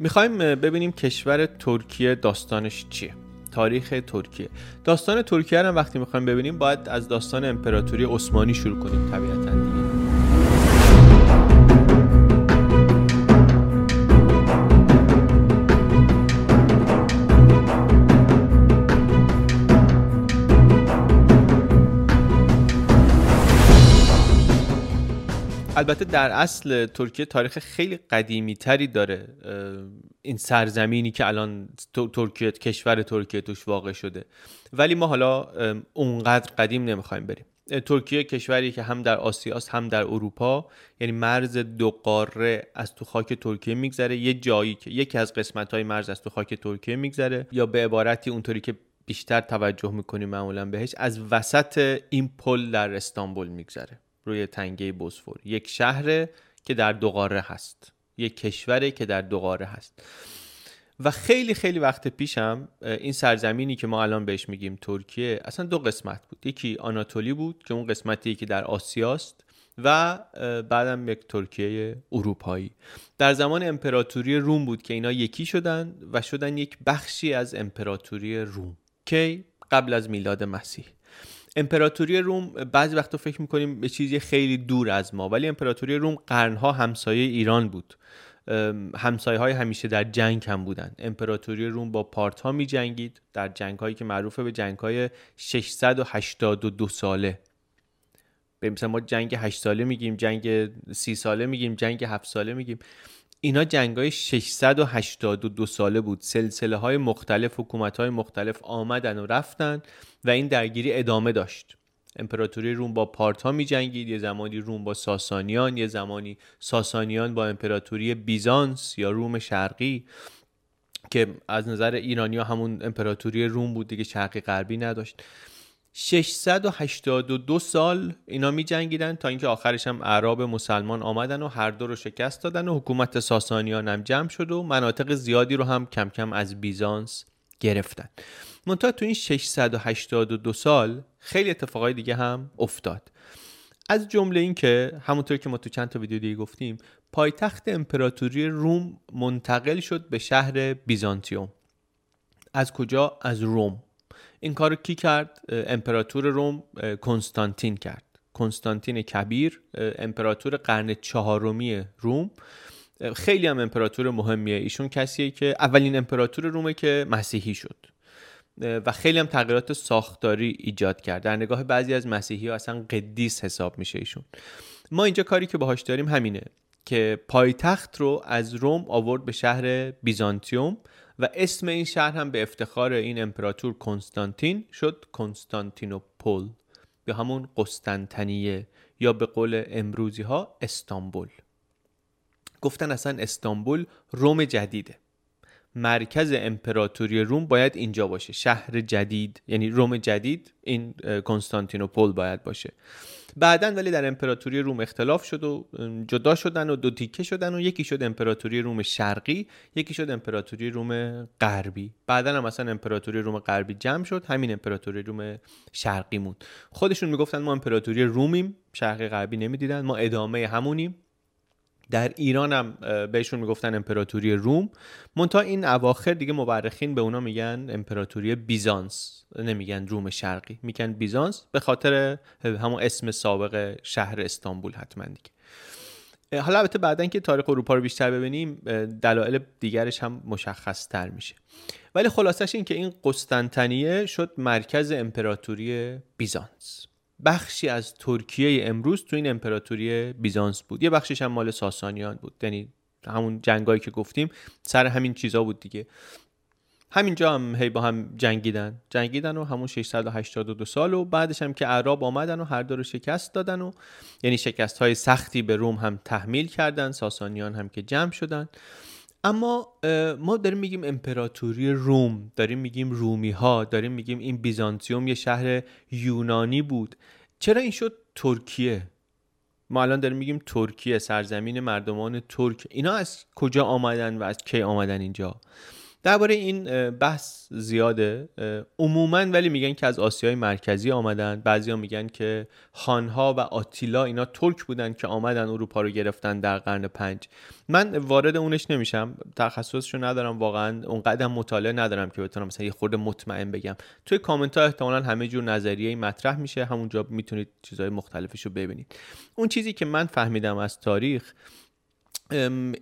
می‌خوایم ببینیم کشور ترکیه داستانش چیه. تاریخ ترکیه. داستان ترکیه رو وقتی می‌خوایم ببینیم باید از داستان امپراتوری عثمانی شروع کنیم طبیعتا دیگه. البته در اصل ترکیه تاریخ خیلی قدیمی تری داره این سرزمینی که الان ترکیه کشور ترکیه توش واقع شده. ولی ما حالا اونقدر قدیم نمی‌خوایم بریم. ترکیه کشوری که هم در آسیاست هم در اروپا. یعنی مرز دو قاره از تو خاک ترکیه میگذره. یه جایی که یکی از قسمت های مرز از تو خاک ترکیه میگذره. یا به عبارتی اونطوری که بیشتر توجه می‌کنیم معمولا بهش از وسط این پل در استانبول میگذره. روی تنگه بوسفور یک شهر که در دو قاره هست. یک کشوره که در دو قاره هست. و خیلی خیلی وقت پیشم این سرزمینی که ما الان بهش میگیم ترکیه اصلا دو قسمت بود. یکی آناتولی بود که اون قسمتی که در آسیاست و بعدم یک ترکیه اروپایی. در زمان امپراتوری روم بود که اینا یکی شدن و شدن یک بخشی از امپراتوری روم که قبل از میلاد مسیح. امپراتوری روم بعضی وقتا فکر می‌کنیم به چیزی خیلی دور از ما ولی امپراتوری روم قرنها همسایه ایران بود. همسایه های همیشه در جنگ هم بودن. امپراتوری روم با پارت ها می جنگید در جنگ هایی که معروفه به جنگ های 682 ساله. مثلا ما جنگ 8 ساله میگیم جنگ 30 ساله میگیم جنگ 7 ساله میگیم. اینا جنگ های 682 ساله بود. سلسله های مختلف حکومت های مختلف آمدن و رفتن و این درگیری ادامه داشت. امپراتوری روم با پارتا می جنگید یه زمانی روم با ساسانیان یه زمانی ساسانیان با امپراتوری بیزانس یا روم شرقی که از نظر ایرانی ها همون امپراتوری روم بود دیگه شرقی غربی نداشت. 682 سال اینا می جنگیدن تا اینکه آخرش هم عرب مسلمان آمدن و هر دو رو شکست دادن و حکومت ساسانیان هم جمع شد و مناطق زیادی رو هم کم کم از بیزانس گرفتن. منتها تو این 682 سال خیلی اتفاقای دیگه هم افتاد. از جمله این که همونطور که ما تو چند تا ویدیو دیگه گفتیم پایتخت امپراتوری روم منتقل شد به شهر بیزانتیوم. از کجا؟ از روم. این کار کی کرد؟ امپراتور روم کنستانتین کرد. کنستانتین کبیر امپراتور قرن چهارمی روم. خیلی هم امپراتور مهمیه. ایشون کسیه که اولین امپراتور رومه که مسیحی شد. و خیلی هم تغییرات ساختاری ایجاد کرد. در نگاه بعضی از مسیحی ها اصلا قدیس حساب میشه ایشون. ما اینجا کاری که باهاش داریم همینه که پایتخت رو از روم آورد به شهر بیزانتیوم. و اسم این شهر هم به افتخار این امپراتور کنستانتین شد کنستانتینوپول یا همون قسطنطنیه یا به قول امروزی ها استانبول. گفتن اصلا استانبول روم جدیده. مرکز امپراتوری روم باید اینجا باشه. شهر جدید یعنی روم جدید این کنستانتینوپل باید باشه. بعدا ولی در امپراتوری روم اختلاف شد و جدا شدن و دو تیکه شدن و یکی شد امپراتوری روم شرقی یکی شد امپراتوری روم غربی. بعدا هم مثلا امپراتوری روم غربی جمع شد همین امپراتوری روم شرقی موند. خودشون می‌گفتن ما امپراتوری رومیم شرقی غربی نمی‌دیدن ما ادامه همونیم. در ایران هم بهشون می‌گفتن امپراتوری روم. منتها این اواخر دیگه مورخین به اونا میگن امپراتوری بیزانس نمیگن روم شرقی میگن بیزانس به خاطر همون اسم سابق شهر استانبول حتما دیگه. حالا البته بعدا که تاریخ اروپا رو بیشتر ببینیم دلایل دیگرش هم مشخص تر میشه. ولی خلاصش این که این قسطنطنیه شد مرکز امپراتوری بیزانس. بخشی از ترکیه امروز تو این امپراتوری بیزانس بود. یه بخشش هم مال ساسانیان بود. یعنی همون جنگایی که گفتیم سر همین چیزا بود دیگه. همینجا هم هی با هم جنگیدن. جنگیدن و همون 682 سال و بعدش هم که عرب آمدن و هر دو رو شکست دادن و یعنی شکست های سختی به روم هم تحمیل کردن. ساسانیان هم که جمع شدن. اما ما داریم میگیم امپراتوری روم داریم میگیم رومی ها داریم میگیم این بیزانتیوم یه شهر یونانی بود. چرا این شد ترکیه؟ ما الان داریم میگیم ترکیه سرزمین مردمان ترک. اینا از کجا آمدن و از کی آمدن اینجا؟ درباره این بحث زیاده عموما ولی میگن که از آسیای مرکزی آمدن. بعضیا میگن که خانها و آتیلا اینا ترک بودن که آمدن اروپا رو گرفتن در قرن پنج. من وارد اونش نمیشم. تخصصشو ندارم واقعا. اونقدر مطالعه ندارم که بتونم مثلا یه خورده مطمئن بگم. توی کامنت ها احتمالا همه جور نظریه مطرح میشه. همونجا می‌تونید چیزهای مختلفش رو ببینید. اون چیزی که من فهمیدم از تاریخ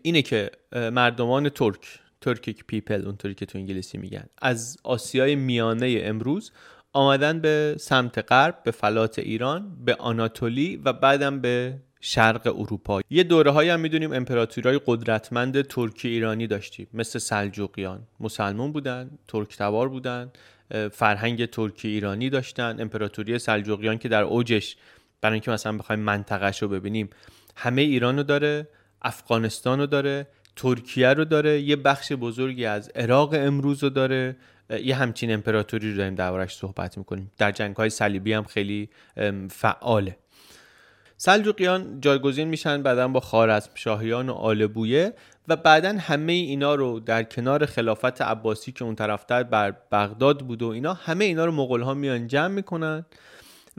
اینه که مردمان ترک Turkic people اونطوری که تو انگلیسی میگن. از آسیای میانه امروز آمدن به سمت غرب به فلات ایران به آناتولی و بعدم به شرق اروپا. یه دوره های هم می‌دونیم امپراتوری قدرتمند ترکی ایرانی داشتیم. مثل سلجوقیان مسلمون بودن ترک تبار بودن فرهنگ ترکی ایرانی داشتن امپراتوری سلجوقیان که در اوجش برای اینکه مثلا بخوایم منطقهش رو ببینیم همه ایران رو داره افغانستان رو داره. ترکیه رو داره یه بخش بزرگی از عراق امروز رو داره. یه همچین امپراتوری رو داریم دربارش صحبت می‌کنیم. در جنگ های صلیبی هم خیلی فعاله. سلجوقیان جایگزین میشن بعدا با خارزم شاهیان و آل بویه و بعدا همه اینا رو در کنار خلافت عباسی که اون طرفتر بر بغداد بود و اینا همه اینا رو مغول ها میان جمع می‌کنن.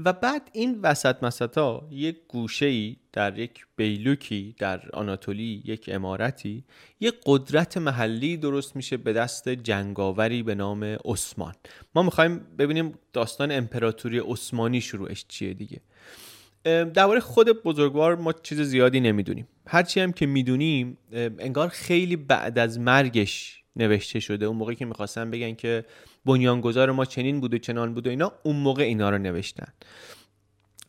و بعد این وسط مسطا یک گوشه در یک بیلوکی در آناتولی یک امارتی یک قدرت محلی درست میشه به دست جنگاوری به نام عثمان. ما می‌خوایم ببینیم داستان امپراتوری عثمانی شروعش چیه دیگه. درباره خود بزرگوار ما چیز زیادی نمی‌دونیم. هرچی هم که می‌دونیم انگار خیلی بعد از مرگش نوشته شده. اون موقعی که می‌خواستن بگن که بنیانگذار ما چنین بود و چنان بود و اینا اون موقع اینا رو نوشتن.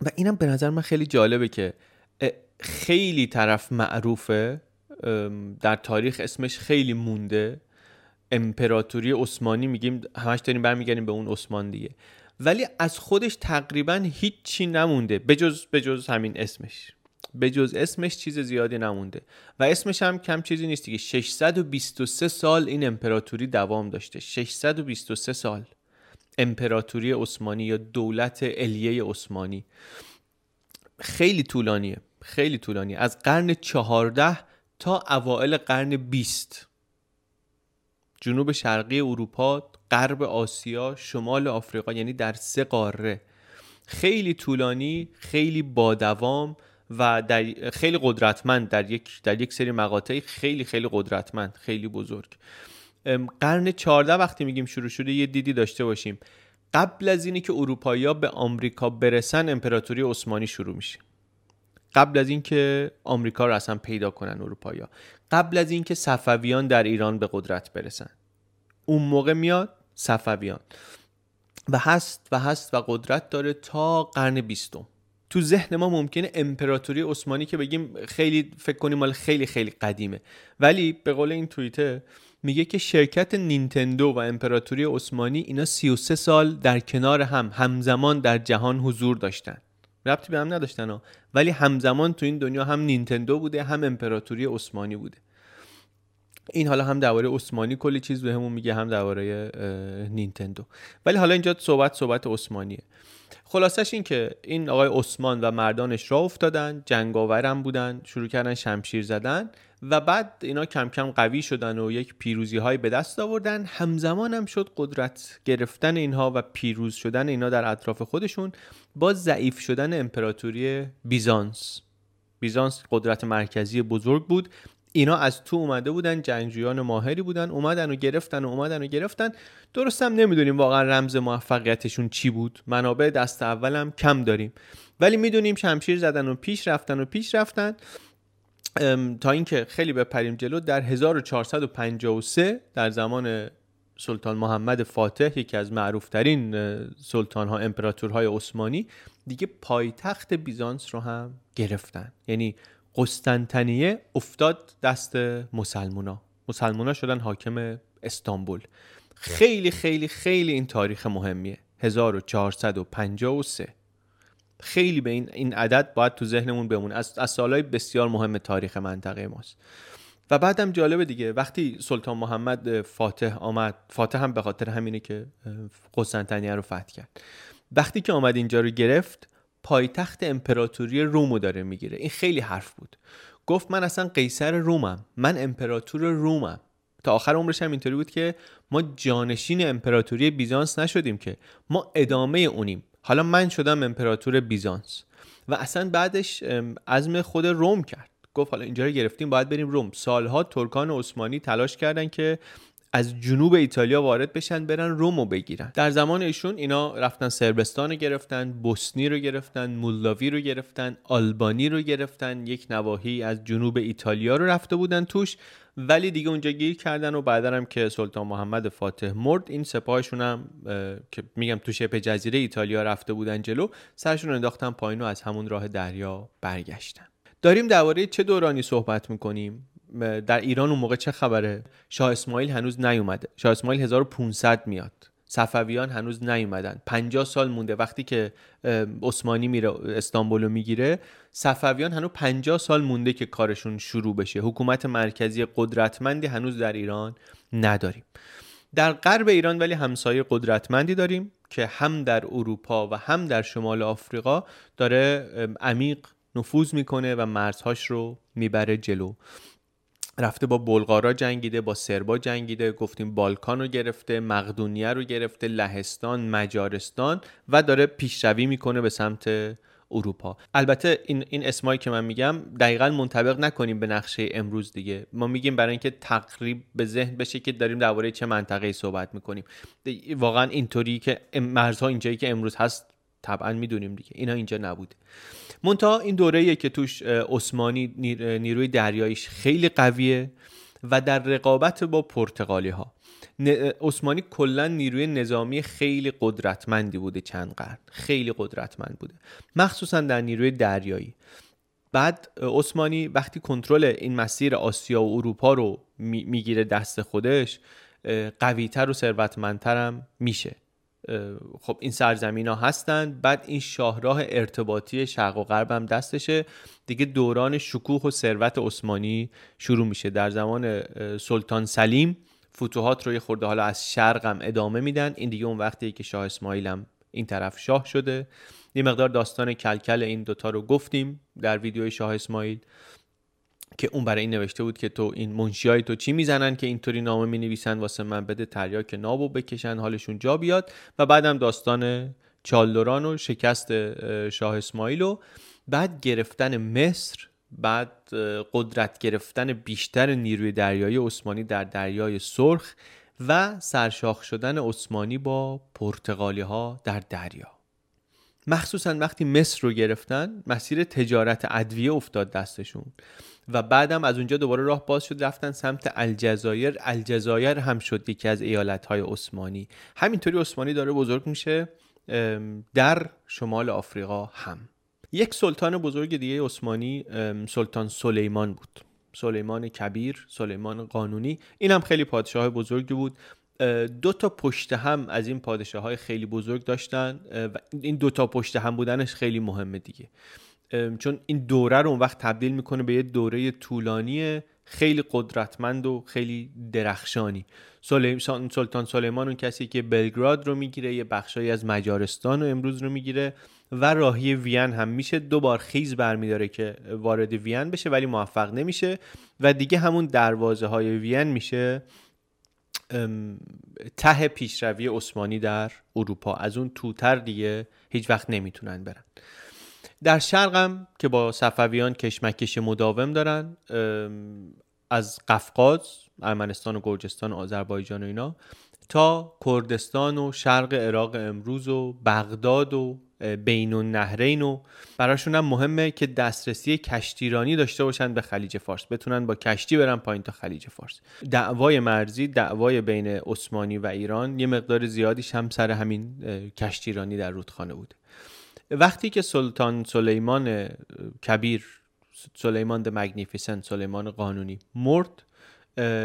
و اینم به نظر من خیلی جالبه که خیلی طرف معروفه. در تاریخ اسمش خیلی مونده. امپراتوری عثمانی میگیم همش داریم برمیگردیم به اون عثمان دیگه. ولی از خودش تقریبا هیچی نمونده بجز بجز همین اسمش. به جز اسمش چیز زیادی نمونده. و اسمش هم کم چیزی نیست که 623 سال این امپراتوری دوام داشته. 623 سال. امپراتوری عثمانی یا دولت الیه عثمانی. خیلی طولانیه. خیلی طولانیه. از قرن چهارده تا اوائل قرن بیست. جنوب شرقی اروپا غرب آسیا شمال آفریقا یعنی در سه قاره. خیلی طولانی خیلی با دوام. و در خیلی قدرتمند در یک در یک سری مقاطعی خیلی خیلی قدرتمند خیلی بزرگ. قرن 14 وقتی میگیم شروع شده یه دیدی داشته باشیم. قبل از اینی که اروپایی‌ها به آمریکا برسن امپراتوری عثمانی شروع میشه. قبل از اینکه آمریکا رو اصلا پیدا کنن اروپایی‌ها. قبل از اینکه صفویان در ایران به قدرت برسن. اون موقع میاد صفویان. و هست و هست و قدرت داره تا قرن بیستم. تو ذهن ما ممکنه امپراتوری عثمانی که بگیم خیلی فکر کنیم مال خیلی خیلی قدیمه. ولی به قول این توییته میگه که شرکت نینتندو و امپراتوری عثمانی اینا 33 سال در کنار هم همزمان در جهان حضور داشتن. ربطی به هم نداشتن ها. ولی همزمان تو این دنیا هم نینتندو بوده هم امپراتوری عثمانی بوده. این حالا هم درباره عثمانی کلی چیز بهمون میگه هم درباره نینتندو. ولی حالا اینجا صحبت صحبت عثمانیه. خلاصش این که این آقای عثمان و مردانش را افتادن جنگاورم بودن شروع کردن شمشیر زدن و بعد اینا کم کم قوی شدن و یک پیروزی های به دست آوردن. همزمان هم شد قدرت گرفتن اینها و پیروز شدن اینا در اطراف خودشون با ضعیف شدن امپراتوری بیزانس. بیزانس قدرت مرکزی بزرگ بود اینا از تو اومده بودن جنگجویان ماهری بودن اومدن و گرفتن و اومدن و گرفتن. درستم نمی‌دونیم واقعا رمز موفقیتشون چی بود. منابع دست اولم کم داریم. ولی می‌دونیم شمشیر زدن و پیش رفتن و پیش رفتن. تا اینکه خیلی بپریم جلو در 1453 در زمان سلطان محمد فاتح یکی از معروفترین سلطان ها امپراتورهای عثمانی دیگه پایتخت بیزانس رو هم گرفتن. یعنی قسطنطنیه افتاد دست مسلمونا. مسلمونا شدن حاکم استانبول. خیلی خیلی خیلی این تاریخ مهمیه. 1453 خیلی به این این عدد باید تو ذهنمون بمونه. از, از سالهای بسیار مهم تاریخ منطقه ماست. و بعدم جالبه دیگه وقتی سلطان محمد فاتح آمد فاتح هم به خاطر همینه که قسطنطنیه رو فتح کرد. وقتی که آمد اینجا رو گرفت پایتخت امپراتوری رومو داره می‌گیره. این خیلی حرف بود. گفت من اصلا قیصر رومم. من امپراتور رومم. تا آخر عمرش هم اینطوری بود که ما جانشین امپراتوری بیزانس نشدیم که. ما ادامه اونیم. حالا من شدم امپراتور بیزانس. و اصلا بعدش عزم خود روم کرد. گفت حالا اینجا رو گرفتیم باید بریم روم. سالها ترکان عثمانی تلاش کردن که از جنوب ایتالیا وارد بشن برن رومو بگیرن. در زمان ایشون اینا رفتن سربستان رو گرفتن بوسنی رو گرفتن مولداوی رو گرفتن آلبانی رو گرفتن. یک نواحی از جنوب ایتالیا رو رفته بودن توش ولی دیگه اونجا گیر کردن و بعدا هم که سلطان محمد فاتح مرد این سپاهشون هم که میگم تو شبه جزیره ایتالیا رفته بودن جلو سرشون انداختن پایین و از همون راه دریا برگشتن. داریم درباره چه دورانی صحبت می‌کنیم؟ در ایران اون موقع چه خبره؟ شاه اسماعیل هنوز نیومده. شاه اسماعیل 1500 میاد. صفویان هنوز نیومدن. 50 سال مونده. وقتی که عثمانی میره استانبول رو می‌گیره صفویان هنوز 50 سال مونده که کارشون شروع بشه. حکومت مرکزی قدرتمندی هنوز در ایران نداریم. در غرب ایران ولی همسایه قدرتمندی داریم که هم در اروپا و هم در شمال آفریقا داره عمیق نفوذ می‌کنه و مرزهاش رو می‌بره جلو. رفته با بلغارا جنگیده با سربا جنگیده گفتیم بالکان رو گرفته مقدونیه رو گرفته لهستان مجارستان و داره پیشروی می‌کنه به سمت اروپا. البته این این اسمایی که من میگم دقیقا منطبق نکنیم به نقشه امروز دیگه. ما میگیم برای اینکه تقریب به ذهن بشه که داریم درباره چه منطقه صحبت می‌کنیم. واقعا اینطوری که مرزها اینجایی که امروز هست طبعا می‌دونیم دیگه. اینا اینجا نبوده. منتها این دوره که توش عثمانی نیروی دریاییش خیلی قویه و در رقابت با پرتغالی ها عثمانی کلا نیروی نظامی خیلی قدرتمندی بوده چند قرن. خیلی قدرتمند بوده. مخصوصا در نیروی دریایی. بعد عثمانی وقتی کنترل این مسیر آسیا و اروپا رو می‌گیره دست خودش قویتر و ثروتمندترم میشه. خب این سرزمین ها هستن بعد این شاهراه ارتباطی شرق و غرب هم دستشه. دیگه دوران شکوه و ثروت عثمانی شروع میشه. در زمان سلطان سلیم فتوحات رو یه خورده حالا از شرق هم ادامه میدن. این دیگه اون وقتی که شاه اسماعیل هم این طرف شاه شده. یه مقدار داستان کلکل این دوتا رو گفتیم در ویدیوی شاه اسماعیل. که اون برای این نوشته بود که تو این منشیای تو چی می‌زنن که اینطوری نامه می نویسن واسه من؟ بده تریاک نابو بکشن حالشون جا بیاد. و بعدم داستان چالدوران و شکست شاه اسماعیل و بعد گرفتن مصر بعد قدرت گرفتن بیشتر نیروی دریایی عثمانی در دریای سرخ و سرشاخ شدن عثمانی با پرتغالی ها در دریا. مخصوصا وقتی مصر رو گرفتن مسیر تجارت ادویه افتاد دستشون. و بعدم از اونجا دوباره راه باز شد رفتن سمت الجزایر. الجزایر هم شد یکی از ایالت های عثمانی. همینطوری عثمانی داره بزرگ میشه در شمال آفریقا هم. یک سلطان بزرگ دیگه عثمانی سلطان سلیمان بود. سلیمان کبیر سلیمان قانونی. این هم خیلی پادشاه بزرگی بود. دو تا پشت هم از این پادشاه های خیلی بزرگ داشتن و این دو تا پشت هم بودنش خیلی مهمه دیگه. چون این دوره رو اون وقت تبدیل می‌کنه به یه دوره طولانی خیلی قدرتمند و خیلی درخشانی. سلطان سلیمان اون کسی که بلگراد رو می‌گیره یه بخشایی از مجارستان و امروز رو می‌گیره و راهی وین هم میشه. دو بار خیز برمیداره که وارد وین بشه ولی موفق نمیشه و دیگه همون دروازه های وین میشه ته پیشروی عثمانی در اروپا. از اون توتر دیگه هیچ وقت نمی‌تونن برن. در شرقم که با صفویان کشمکش مداوم دارن از قفقاز ارمنستان و گرجستان و آذربایجان و اینا تا کردستان و شرق عراق امروز و بغداد و بین النهرین و براشون هم مهمه که دسترسی کشتیرانی داشته باشن به خلیج فارس بتونن با کشتی برن پایین تا خلیج فارس. دعوای مرزی دعوای بین عثمانی و ایران یه مقدار زیادیش هم سر همین کشتیرانی در رودخانه بوده وقتی که سلطان سلیمان کبیر سلیمان د مگنیفیسنت سلیمان قانونی مرد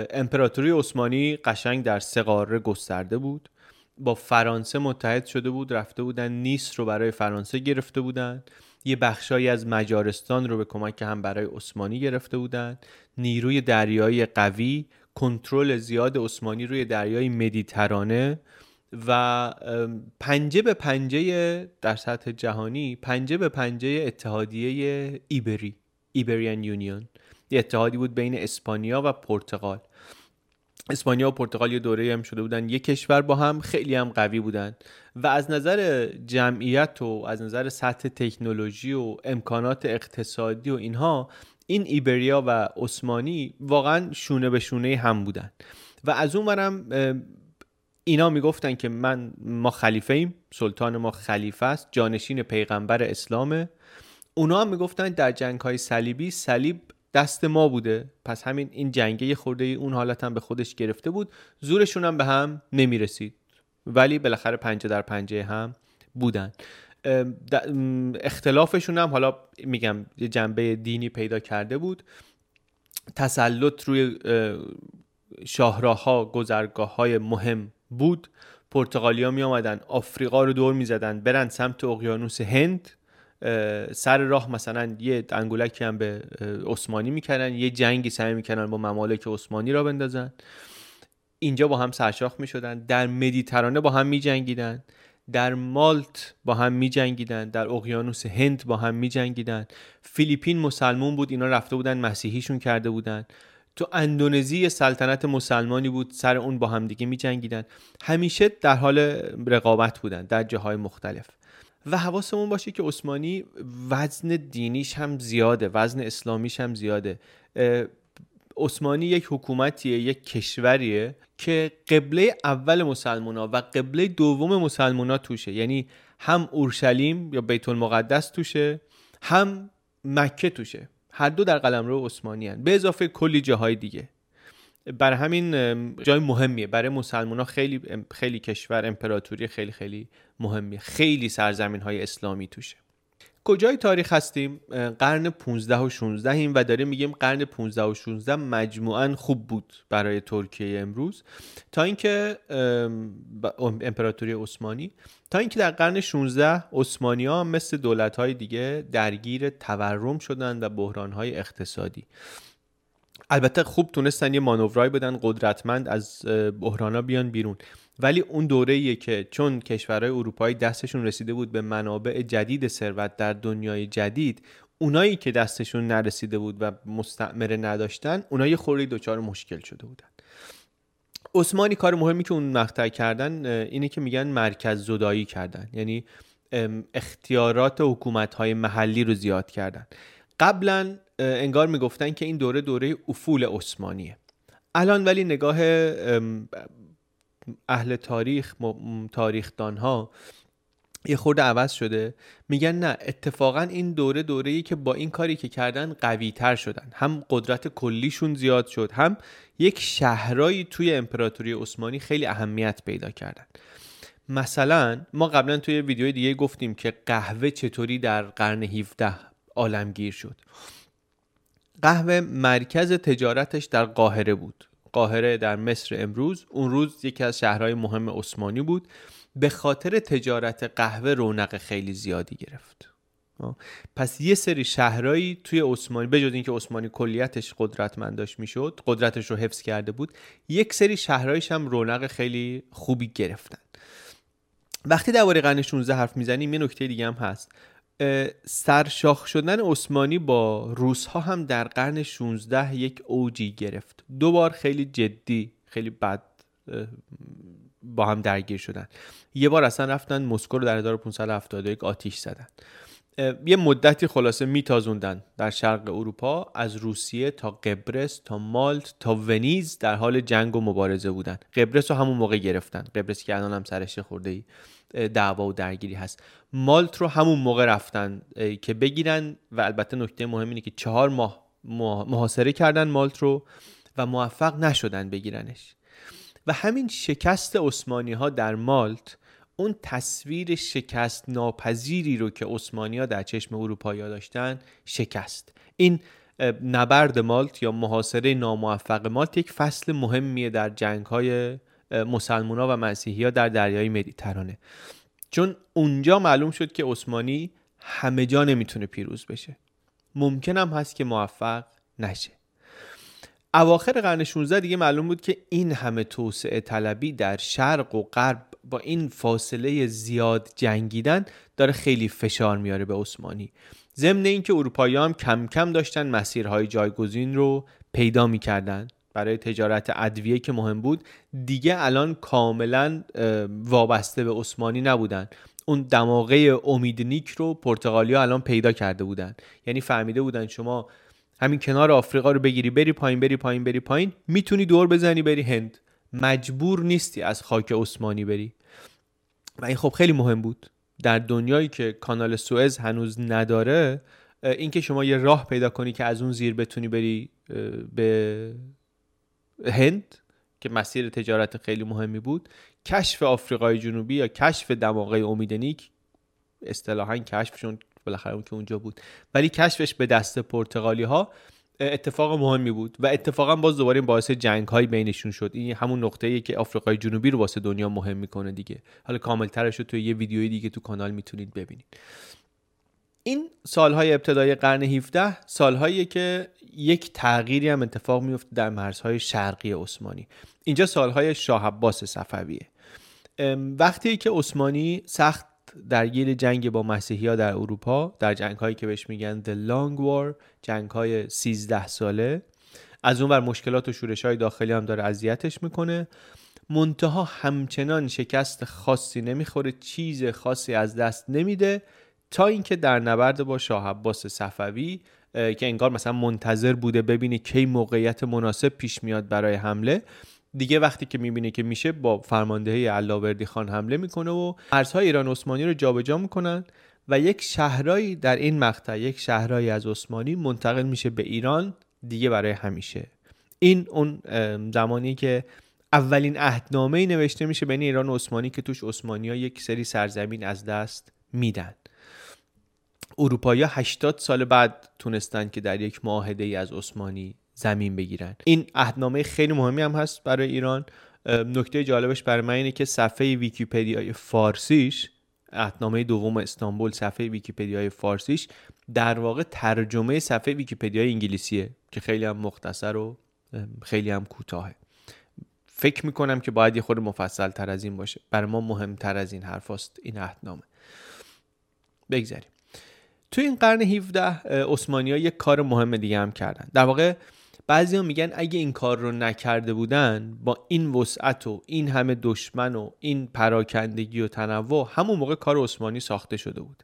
امپراتوری عثمانی قشنگ در سه گسترده بود. با فرانسه متحد شده بود رفته بودن نیس رو برای فرانسه گرفته بودن. یه بخشایی از مجارستان رو به کمک هم برای عثمانی گرفته بودن. نیروی دریایی قوی کنترل زیاد عثمانی روی دریای مدیترانه. و پنجه به پنجه در سطح جهانی پنجه به پنجه اتحادیه ایبری ایبریان یونیون یه اتحادی بود بین اسپانیا و پرتغال. اسپانیا و پرتغال یه دوره هم شده بودن. یه کشور با هم خیلی هم قوی بودن. و از نظر جمعیت و از نظر سطح تکنولوژی و امکانات اقتصادی و اینها این ایبریا و عثمانی واقعا شونه به شونه هم بودن. و از اون برم اینا می‌گفتن که من ما خلیفه ایم سلطان ما خلیفه است جانشین پیغمبر اسلامه. اونا هم می‌گفتن در جنگ های صلیبی صلیب دست ما بوده. پس همین این جنگه خورده اون حالت هم به خودش گرفته بود. زورشون هم به هم نمی‌رسید. ولی بالاخره پنجه در پنجه هم بودن. اختلافشون هم حالا میگم یه جنبه دینی پیدا کرده بود. تسلط روی شاهراه ها گذرگاه های مهم بود. پرتغالیا می آمدن آفریقا رو دور می زدن برن سمت اقیانوس هند. سر راه مثلا یه انگولکی هم به عثمانی می‌کردن یه جنگی سعی می‌کردن با ممالک عثمانی را بندازن. اینجا با هم سرشاخ می‌شدن در مدیترانه با هم میجنگیدن در مالت با هم میجنگیدن در اقیانوس هند با هم میجنگیدن. فیلیپین مسلمون بود اینا رفته بودن مسیحیشون کرده بودن. تو اندونزی سلطنت مسلمانی بود سر اون با هم دیگه میجنگیدن. همیشه در حال رقابت بودن در جاهای مختلف. و حواسمون باشه که عثمانی وزن دینیش هم زیاده وزن اسلامیش هم زیاده. عثمانی یک حکومتیه یک کشوریه که قبله اول مسلمان ها و قبله دوم مسلمان ها توشه. یعنی هم اورشلیم یا بیت المقدس توشه هم مکه توشه. هر دو در قلمرو عثمانی هن. به اضافه کلی جاهای دیگه. بر همین جای مهمیه. برای مسلمان ها خیلی خیلی کشور امپراتوری خیلی خیلی مهمیه. خیلی سرزمین های اسلامی توشه. کجای تاریخ هستیم؟ قرن 15 و 16 ایم و داریم میگیم قرن 15 و 16 مجموعا خوب بود برای ترکیه امروز. تا اینکه امپراتوری عثمانی تا اینکه در قرن 16 عثمانی ها مثل دولت های دیگه درگیر تورم شدن و بحران های اقتصادی. البته خوب تونستن یه مانورای بدن قدرتمند از بحرانا بیان بیرون. ولی اون دوره که چون کشورهای اروپایی دستشون رسیده بود به منابع جدید ثروت در دنیای جدید اونایی که دستشون نرسیده بود و مستعمره نداشتن اونایی خوری دچار مشکل شده بودن. عثمانی کار مهمی که اون مقطع کردن اینه که میگن مرکز زدایی کردن. یعنی اختیارات حکومت های محلی رو زیاد کردن. قبلا انگار می‌گفتن که این دوره دوره افول عثمانیه. الان ولی نگاه اهل تاریخ تاریخدان ها یه خورده عوض شده. میگن نه اتفاقا این دوره دوره ای که با این کاری که کردن قوی تر شدن. هم قدرت کلیشون زیاد شد هم یک شهرایی توی امپراتوری عثمانی خیلی اهمیت پیدا کردن. مثلا ما قبلا توی ویدیوی دیگه گفتیم که قهوه چطوری در قرن 17 عالمگیر شد. قهوه مرکز تجارتش در قاهره بود. قاهره در مصر امروز اون روز یکی از شهرهای مهم عثمانی بود به خاطر تجارت قهوه رونق خیلی زیادی گرفت. پس یه سری شهرهایی توی عثمانی بجز اینکه عثمانی کلیتش قدرتمند داشت می‌شد قدرتش رو حفظ کرده بود یک سری شهرهایش هم رونق خیلی خوبی گرفتن. وقتی درباره قرن 16 حرف می‌زنیم یه نکته دیگه هم هست. سرشاخ شدن عثمانی با روس ها هم در قرن 16 یک اوجی گرفت. دو بار خیلی جدی خیلی بد با هم درگیر شدن. یه بار اصلا رفتن مسکو رو در 1571 آتیش زدن. یه مدتی خلاصه میتازوندن در شرق اروپا از روسیه تا قبرس تا مالت تا ونیز در حال جنگ و مبارزه بودن. قبرس رو همون موقع گرفتن. قبرس که الان هم سرش خورده ای دعوا و درگیری هست. مالت رو همون موقع رفتن که بگیرن و البته نکته مهم اینه که چهار ماه محاصره کردن مالت رو و موفق نشدن بگیرنش. و همین شکست عثمانی ها در مالت اون تصویر شکست ناپذیری رو که عثمانی ها در چشم اروپایی داشتن شکست. این نبرد مالت یا محاصره ناموفق مالت یک فصل مهمیه در جنگ های مسلمان ها و مسیحی ها در دریای مدیترانه. چون اونجا معلوم شد که عثمانی همه جا نمی‌تونه پیروز بشه. ممکن هم هست که موفق نشه. اواخر قرن 16 دیگه معلوم بود که این همه توسعه طلبی در شرق و غرب با این فاصله زیاد جنگیدن داره خیلی فشار میاره به عثمانی. ضمن اینکه اروپایی هم کم کم داشتن مسیرهای جایگزین رو پیدا می‌کردن. برای تجارت ادویه که مهم بود دیگه الان کاملا وابسته به عثمانی نبودن. اون دماغه امیدنیک رو پرتغالیا الان پیدا کرده بودن. یعنی فهمیده بودن شما همین کنار آفریقا رو بگیری بری پایین بری پایین بری پایین می‌تونی دور بزنی بری هند. مجبور نیستی از خاک عثمانی بری. و این خب خیلی مهم بود. در دنیایی که کانال سوئز هنوز نداره اینکه شما یه راه پیدا کنی که از اون زیر بتونی بری به هند که مسیر تجارت خیلی مهمی بود کشف آفریقای جنوبی یا کشف دماغه امیدنیک اصطلاحا کشفشون بالاخره اون که اونجا بود ولی کشفش به دست پرتغالی ها اتفاق مهمی بود و اتفاقا باز دوباره باعث جنگ های بینشون شد. این همون نقطه ای که آفریقای جنوبی رو واسه دنیا مهم می‌کنه دیگه. حالا کامل ترش رو توی یه ویدیوی دیگه تو کانال می‌تونید ببینید. این سالهای ابتدای قرن 17 سالهایی که یک تغییری هم اتفاق میفته در مرزهای شرقی عثمانی. اینجا سالهای شاه عباس صفویه. وقتی که عثمانی سخت درگیر جنگ با مسیحی ها در اروپا در جنگ هایی که بهش میگن The Long War جنگ های 13 ساله. از اون بر مشکلات و شورش های داخلی هم داره اذیتش می‌کنه. منتها همچنان شکست خاصی نمی‌خوره چیز خاصی از دست نمیده تا اینکه در نبرد با شاه عباس صفوی که انگار مثلا منتظر بوده ببینه کی موقعیت مناسب پیش میاد برای حمله. دیگه وقتی که می‌بینه که میشه با فرماندهی علاوردی خان حمله می‌کنه و مرزهای ایران عثمانی رو جابجا می‌کنن و یک شهرایی در این مقطع یک شهرایی از عثمانی منتقل میشه به ایران دیگه برای همیشه. این اون زمانی که اولین عهدنامه نوشته میشه بین ایران و عثمانی که توش عثمانی ها یک سری سرزمین از دست میدن. اروپایی 80 سال بعد تونستن که در یک معاهده ای از عثمانی زمین بگیرن. این عهدنامه خیلی مهمی هم هست برای ایران. نکته جالبش برای من اینه که صفحه ویکیپدیای فارسیش عهدنامه دوم استانبول صفحه ویکیپدیای فارسیش در واقع ترجمه صفحه ویکیپدیای انگلیسیه که خیلی هم مختصر و خیلی هم کوتاهه. فکر می‌کنم که باید یه خورده مفصل تر از این باشه. برای ما مهمتر از این حرف این عهدنامه. بگذاریم. توی این قرن 17 عثمانی ها یک کار مهم دیگه هم کردن. در واقع بعضی میگن اگه این کار رو نکرده بودن با این وسعت و این همه دشمن و این پراکندگی و تنوع همون موقع کار عثمانی ساخته شده بود.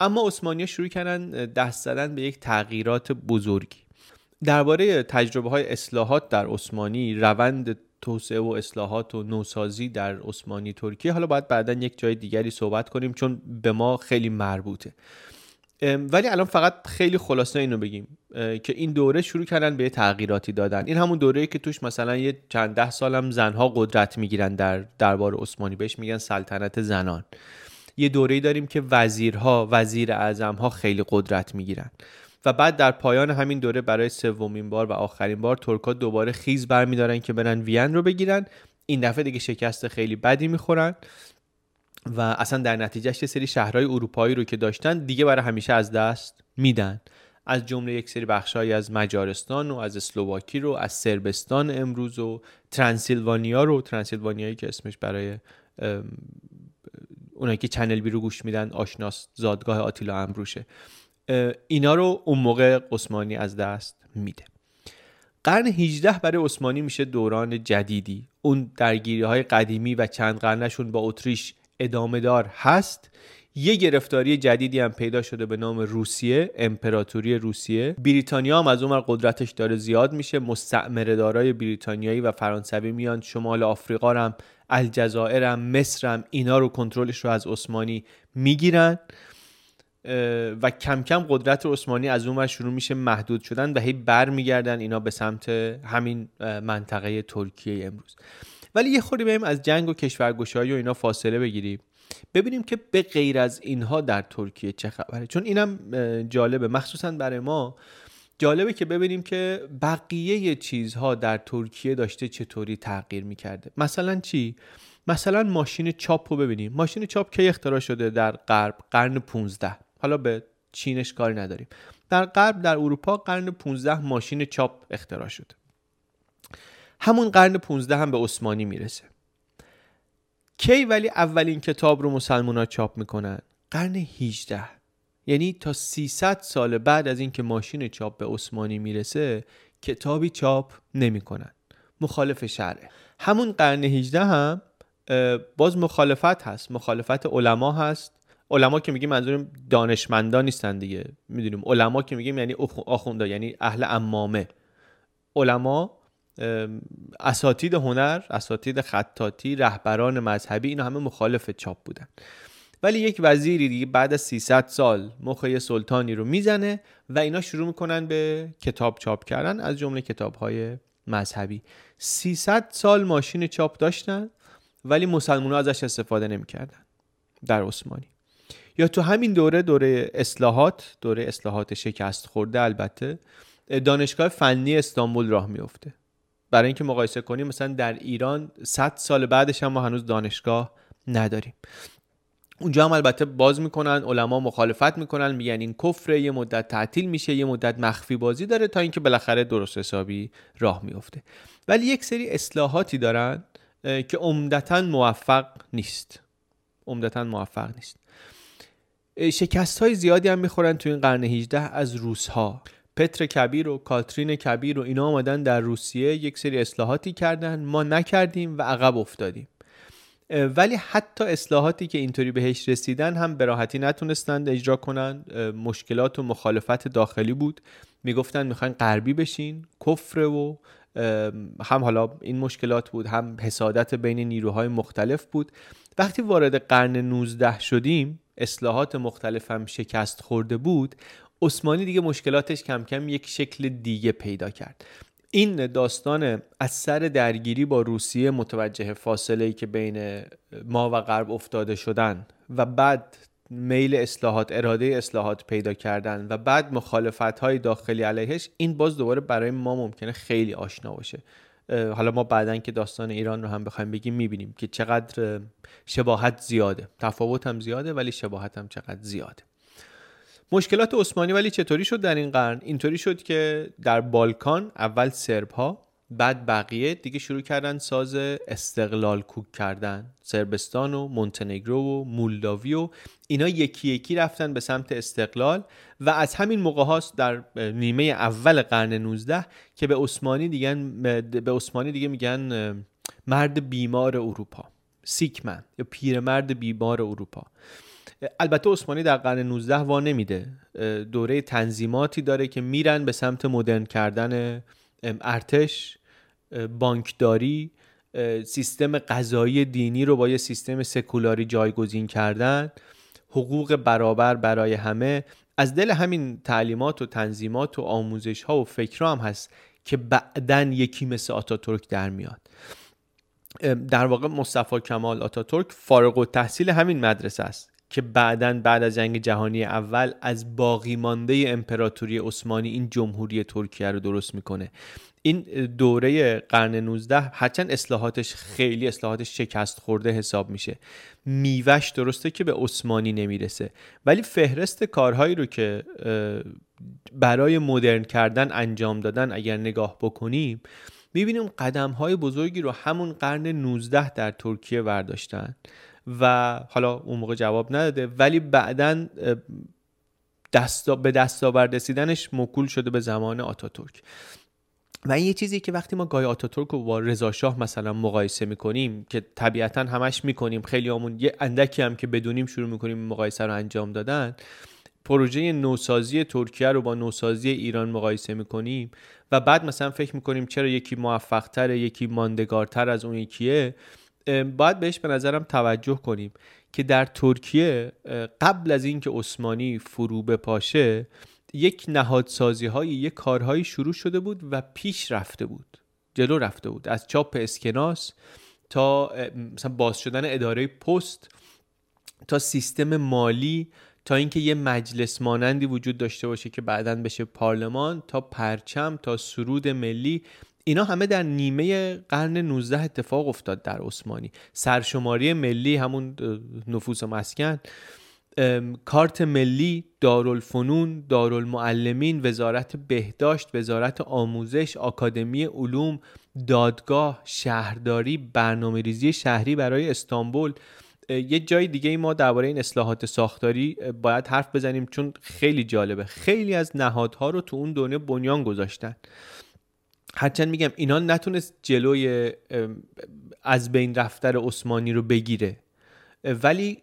اما عثمانی شروع کردن دست زدن به یک تغییرات بزرگی. درباره تجربه های اصلاحات در عثمانی روند توسعه و اصلاحات و نوسازی در عثمانی ترکیه حالا باید بعدا یک جای دیگری صحبت کنیم چون به ما خیلی مربوطه. ولی الان فقط خیلی خلاصه اینو بگیم که این دوره شروع کردن به تغییراتی دادن. این همون دوره که توش مثلا یه چند ده سالم زنها قدرت می‌گیرن در دربار عثمانی بهش میگن سلطنت زنان. یه دوره داریم که وزیرها وزیر اعظمها خیلی قدرت می‌گیرن. و بعد در پایان همین دوره برای سومین بار و آخرین بار ترکا دوباره خیز برمیدارن که برن وین رو بگیرن. این دفعه دیگه شکست خیلی بدی می‌خورن. و اصلا در نتیجهش یه سری شهرهای اروپایی رو که داشتن دیگه برای همیشه از دست میدن. از جمله یک سری بخشهایی از مجارستان و از اسلوواکی رو از سربستان امروز و ترانسیلوانیا رو. ترانسیلوانیایی که اسمش برای اونایی که چنل بی رو گوش میدن آشناس زادگاه آتیلا امروشه. اینا رو اون موقع عثمانی از دست میده. قرن 18 برای عثمانی میشه دوران جدیدی. اون درگیری های قدیمی و چند قرنشون با اتریش ادامه دار هست. یه گرفتاری جدیدی هم پیدا شده به نام روسیه امپراتوری روسیه. بریتانیا هم از اون قدرتش داره زیاد میشه. مستعمره دارای بریتانیایی و فرانسوی میان شمال آفریقا هم الجزایر هم مصر هم اینا رو کنترلش رو از عثمانی می‌گیرن. و کم کم قدرت عثمانی از اون شروع میشه محدود شدن و هی بر میگردن اینا به سمت همین منطقه ترکیه امروز. ولی یه خوری بریم از جنگ و کشورگشایی و اینا فاصله بگیریم. ببینیم که به غیر از اینها در ترکیه چه خبره. چون اینم جالبه. مخصوصا برای ما جالبه که ببینیم که بقیه چیزها در ترکیه داشته چطوری تغییر می‌کرده. مثلا چی؟ مثلا ماشین چاپ رو ببینیم. ماشین چاپ که اختراع شده در غرب؟ قرن 15 حالا به چینش کاری نداریم. در غرب در اروپا قرن 15 ماشین چاپ اختراع شده. همون قرن 15 هم به عثمانی می‌رسه. کی ولی اولین کتاب رو مسلمان ها چاپ می‌کنن؟ قرن 18 یعنی تا 300 سال بعد از اینکه ماشین چاپ به عثمانی می‌رسه کتابی چاپ نمی‌کنن. مخالف شرعه. همون قرن 18 هم باز مخالفت هست. مخالفت علما هست. علما که میگیم منظورم دانشمندان نیستن دیگه. می‌دونیم. علما که میگیم یعنی آخونده یعنی اهل امامه علما اساتید هنر اساتید خطاطی رهبران مذهبی اینا همه مخالف چاپ بودن. ولی یک وزیری دیگه بعد از 300 سال مخ سلطانی رو می‌زنه و اینا شروع می‌کنن به کتاب چاپ کردن از جمله کتاب های مذهبی. 300 سال ماشین چاپ داشتن ولی مسلمان ها ازش استفاده نمی‌کردن در عثمانی. یا تو همین دوره دوره اصلاحات دوره اصلاحات شکست خورده البته دانشگاه فنی استانبول راه میفته برای اینکه مقایسه کنیم مثلا در ایران 100 سال بعدش هم ما هنوز دانشگاه نداریم. اونجا هم البته باز می‌کنن علما مخالفت می‌کنن میگن این کفر یه مدت تعطیل میشه یه مدت مخفی بازی داره تا اینکه بالاخره درست حسابی راه میفته ولی یک سری اصلاحاتی دارن که عمدتا موفق نیست. عمدتا موفق نیست. شکست های زیادی هم می‌خورن تو این قرن 18 از روس ها پتر کبیر و کاترین کبیر و اینا آمدن در روسیه یک سری اصلاحاتی کردن. ما نکردیم و عقب افتادیم. ولی حتی اصلاحاتی که اینطوری بهش رسیدن هم به راحتی نتونستند اجرا کنن. مشکلات و مخالفت داخلی بود. می‌گفتن می‌خواین غربی بشین کفر و هم حالا این مشکلات بود هم حسادت بین نیروهای مختلف بود. وقتی وارد قرن 19 شدیم اصلاحات مختلف هم شکست خورده بود. عثمانی دیگه مشکلاتش کم کم یک شکل دیگه پیدا کرد. این داستان از سر درگیری با روسیه متوجه فاصله ای که بین ما و غرب افتاده شدن و بعد میل اصلاحات اراده اصلاحات پیدا کردن و بعد مخالفت های داخلی علیهش این باز دوباره برای ما ممکنه خیلی آشنا باشه. حالا ما بعدا که داستان ایران رو هم بخوایم بگیم می‌بینیم که چقدر شباهت زیاده. تفاوت هم زیاده ولی شباهت هم چقدر زیاده. مشکلات عثمانی ولی چطوری شد در این قرن؟ اینطوری شد که در بالکان اول سرب ها بعد بقیه دیگه شروع کردن ساز استقلال کوک کردن. سربستان و مونتنگرو و مولداوی و اینا یکی یکی رفتن به سمت استقلال و از همین موقع هاست در نیمه اول قرن 19 که به عثمانی دیگه به عثمانی دیگه میگن مرد بیمار اروپا سیکمن یا پیرمرد بیمار اروپا. البته عثمانی در قرن 19 وا نمیده. دوره تنظیماتی داره که میرن به سمت مدرن کردن ارتش بانکداری سیستم قضایی دینی رو با یه سیستم سکولاری جایگزین کردن. حقوق برابر برای همه. از دل همین تعلیمات و تنظیمات و آموزش ها و فکر هم هست که بعدا یکی مثل آتاتورک در میاد. در واقع مصطفی کمال آتاتورک فارغ و تحصیل همین مدرسه است. که بعدا بعد از جنگ جهانی اول از باقی مانده امپراتوری عثمانی این جمهوری ترکیه رو درست می‌کنه. این دوره قرن 19 هرچند اصلاحاتش خیلی اصلاحاتش شکست خورده حساب میشه. میوش درسته که به عثمانی نمی‌رسه. ولی فهرست کارهایی رو که برای مدرن کردن انجام دادن اگر نگاه بکنیم می‌بینیم قدم های بزرگی رو همون قرن 19 در ترکیه برداشتن و حالا اون موقع جواب نداده ولی بعدا دستا به دستاورد رسیدنش مکول شده به زمان آتاتورک. و این یه چیزی که وقتی ما گای آتاتورک رو با رضا شاه مثلا مقایسه می‌کنیم که طبیعتا همش می‌کنیم خیلی همون یه اندکی هم که بدونیم شروع می‌کنیم مقایسه رو انجام دادن پروژه نوسازی ترکیه رو با نوسازی ایران مقایسه می‌کنیم و بعد مثلا فکر می‌کنیم چرا یکی موفقتر یکی ماندگارتر از اون یکیه. باید بهش به نظرم توجه کنیم که در ترکیه قبل از اینکه عثمانی فرو بپاشه یک نهادسازی های یک کارهایی شروع شده بود و پیش رفته بود جلو رفته بود. از چاپ اسکناس تا مثلا باز شدن اداره پست تا سیستم مالی تا اینکه یه مجلس مانندی وجود داشته باشه که بعدا بشه پارلمان تا پرچم تا سرود ملی اینا همه در نیمه قرن 19 اتفاق افتاد در عثمانی. سرشماری ملی همون نفوس و مسکن. کارت ملی دارالفنون دارالمعلمین وزارت بهداشت وزارت آموزش آکادمی علوم دادگاه شهرداری برنامه ریزی شهری برای استانبول. یه جای دیگه ای ما درباره این اصلاحات ساختاری باید حرف بزنیم چون خیلی جالبه. خیلی از نهادها رو تو اون دنیا بنیان گذاشتن. هرچند میگم اینا نتونست جلوی از بین رفتر عثمانی رو بگیره. ولی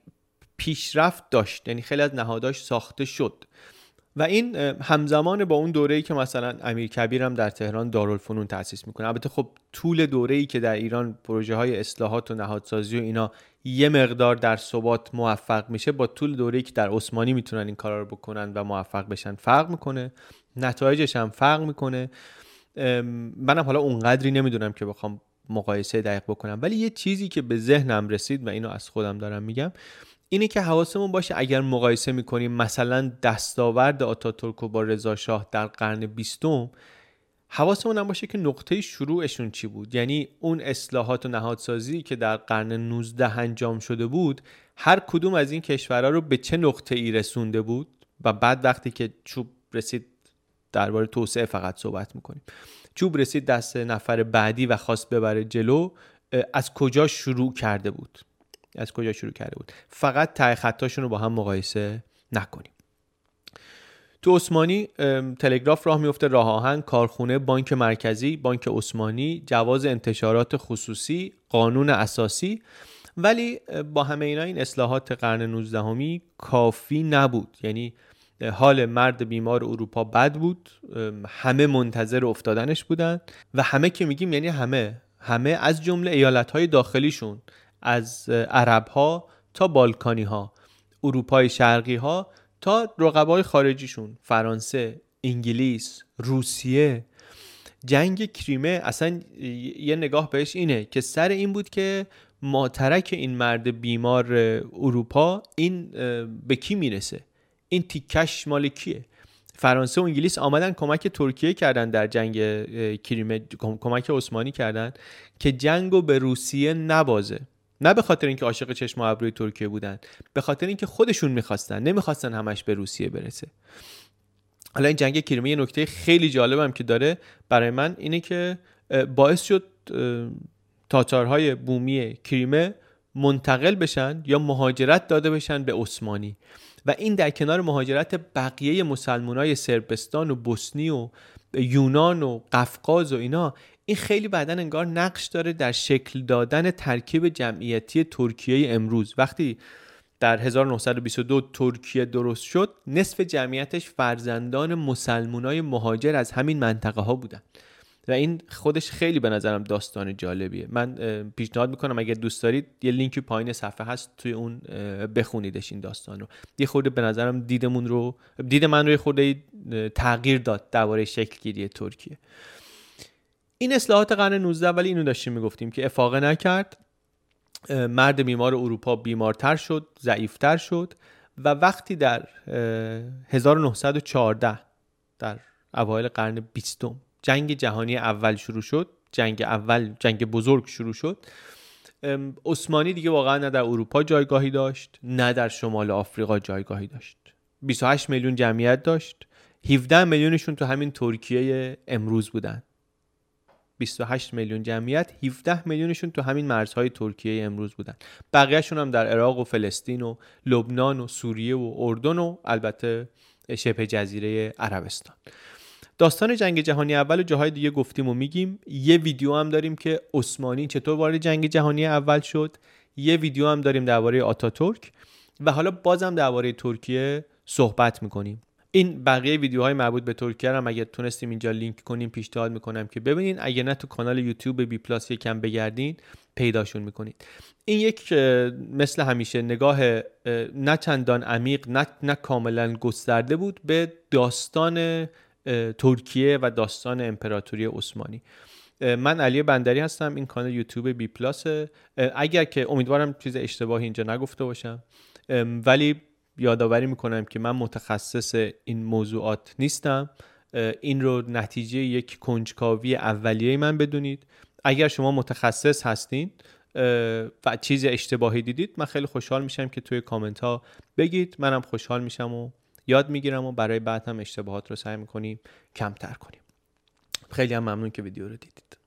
پیشرفت داشت یعنی خیلی از نهاداش ساخته شد. و این همزمان با اون دوره‌ای که مثلا امیر کبیر هم در تهران دارالفنون تأسیس می‌کنه. البته خب طول دوره‌ای که در ایران پروژه های اصلاحات و نهادسازی و اینا یه مقدار در ثبات موفق میشه با طول دوره‌ای که در عثمانی می‌تونن این کارا رو بکنن و موفق بشن فرق می‌کنه. نتایجش هم فرق می‌کنه. منم حالا اونقدری نمی‌دونم که بخوام مقایسه دقیق بکنم ولی یه چیزی که به ذهنم رسید و اینو از خودم دارم میگم اینه که حواسمون باشه اگر مقایسه می‌کنیم مثلا دستاورد آتاتورک با رضا شاه در قرن بیستم حواسمون هم باشه که نقطه شروعشون چی بود. یعنی اون اصلاحات و نهادسازی که در قرن 19 انجام شده بود هر کدوم از این کشورها رو به چه نقطه ای رسونده بود؟ و بعد وقتی که چوب رسید درباره توسعه فقط صحبت می‌کنیم. چوب رسید دست نفر بعدی و خواست ببره جلو. از کجا شروع کرده بود؟ از کجا شروع کرده بود؟ فقط ته خطاشون رو با هم مقایسه نکنیم. تو عثمانی تلگراف راه میفته راه آهن کارخونه بانک مرکزی بانک عثمانی جواز انتشارات خصوصی قانون اساسی. ولی با همه اینا این اصلاحات قرن 19 کافی نبود. یعنی حال مرد بیمار اروپا بد بود. همه منتظر افتادنش بودن و همه که میگیم یعنی همه همه از جمله ایالت های داخلیشون از عرب ها تا بالکانی ها اروپای شرقی ها تا رقبای خارجیشون فرانسه انگلیس روسیه. جنگ کریمه اصلا یه نگاه بهش اینه که سر این بود که ماترک این مرد بیمار اروپا این به کی می‌رسه؟ این تیکش مال کیه؟ فرانسه و انگلیس آمدن کمک ترکیه کردن در جنگ کریمه کمک عثمانی کردن که جنگو به روسیه نبازه. نه به خاطر اینکه عاشق چشم و ابروی ترکیه بودن به خاطر اینکه خودشون می‌خواستن نمی‌خواستن همش به روسیه برسه. حالا این جنگ کریمه یه نکته خیلی جالبم که داره برای من اینه که باعث شد تاتارهای بومی کریمه منتقل بشن یا مهاجرت داده بشن به عثمانی. و این در کنار مهاجرت بقیه مسلمانای سربستان و بوسنی و یونان و قفقاز و اینا این خیلی بعدا انگار نقش داره در شکل دادن ترکیب جمعیتی ترکیه امروز. وقتی در 1922 ترکیه درست شد نصف جمعیتش فرزندان مسلمانای مهاجر از همین منطقه ها بودن. و این خودش خیلی به نظرم داستان جالبیه. من پیشنهاد می‌کنم اگر دوست دارید یه لینک پایین صفحه هست توی اون بخونیدش این داستان رو. یه خورده به نظرم دیدمون رو دید من رو یه خورده تغییر داد درباره شکل گیری ترکیه. این اصلاحات قرن 19 ولی اینو داشتیم می‌گفتیم که افاقه نکرد. مرد بیمار اروپا بیمارتر شد ضعیفتر شد و وقتی در 1914 در اوایل قرن 20 جنگ جهانی اول شروع شد جنگ اول جنگ بزرگ شروع شد. عثمانی دیگه واقعا نه در اروپا جایگاهی داشت نه در شمال آفریقا جایگاهی داشت. 28 میلیون جمعیت داشت. 17 میلیونشون تو همین ترکیه امروز بودن. 28 میلیون جمعیت 17 میلیونشون تو همین مرزهای ترکیه امروز بودن. بقیهشون هم در عراق و فلسطین و لبنان و سوریه و اردن و البته شبه جزیره عربستان. داستان جنگ جهانی اول و جاهای دیگه گفتیم و میگیم. یه ویدیو هم داریم که عثمانی چطور وارد جنگ جهانی اول شد. یه ویدیو هم داریم درباره آتاتورک. و حالا بازم درباره ترکیه صحبت می‌کنیم. این بقیه ویدیوهای مربوط به ترکیه هم اگر تونستیم اینجا لینک کنیم پیشنهاد می‌کنم که ببینین. اگر نه تو کانال یوتیوب بی پلاس یکم بگردین پیداشون می‌کنید. این یک مثل همیشه نگاه نه چندان عمیق نه, نه کاملا گسترده بود به داستان ترکیه و داستان امپراتوری عثمانی. من علی بندری هستم این کانال یوتیوب بی پلاس. اگر که امیدوارم چیز اشتباهی اینجا نگفته باشم. ولی یادآوری می‌کنم که من متخصص این موضوعات نیستم. این رو نتیجه یک کنجکاوی اولیه من بدونید. اگر شما متخصص هستین و چیز اشتباهی دیدید من خیلی خوشحال میشم که توی کامنت ها بگید. منم خوشحال میشم و یاد می‌گیرم و برای بعد هم اشتباهات رو سعی می‌کنیم کمتر کنیم. خیلی هم ممنون که ویدیو رو دیدید.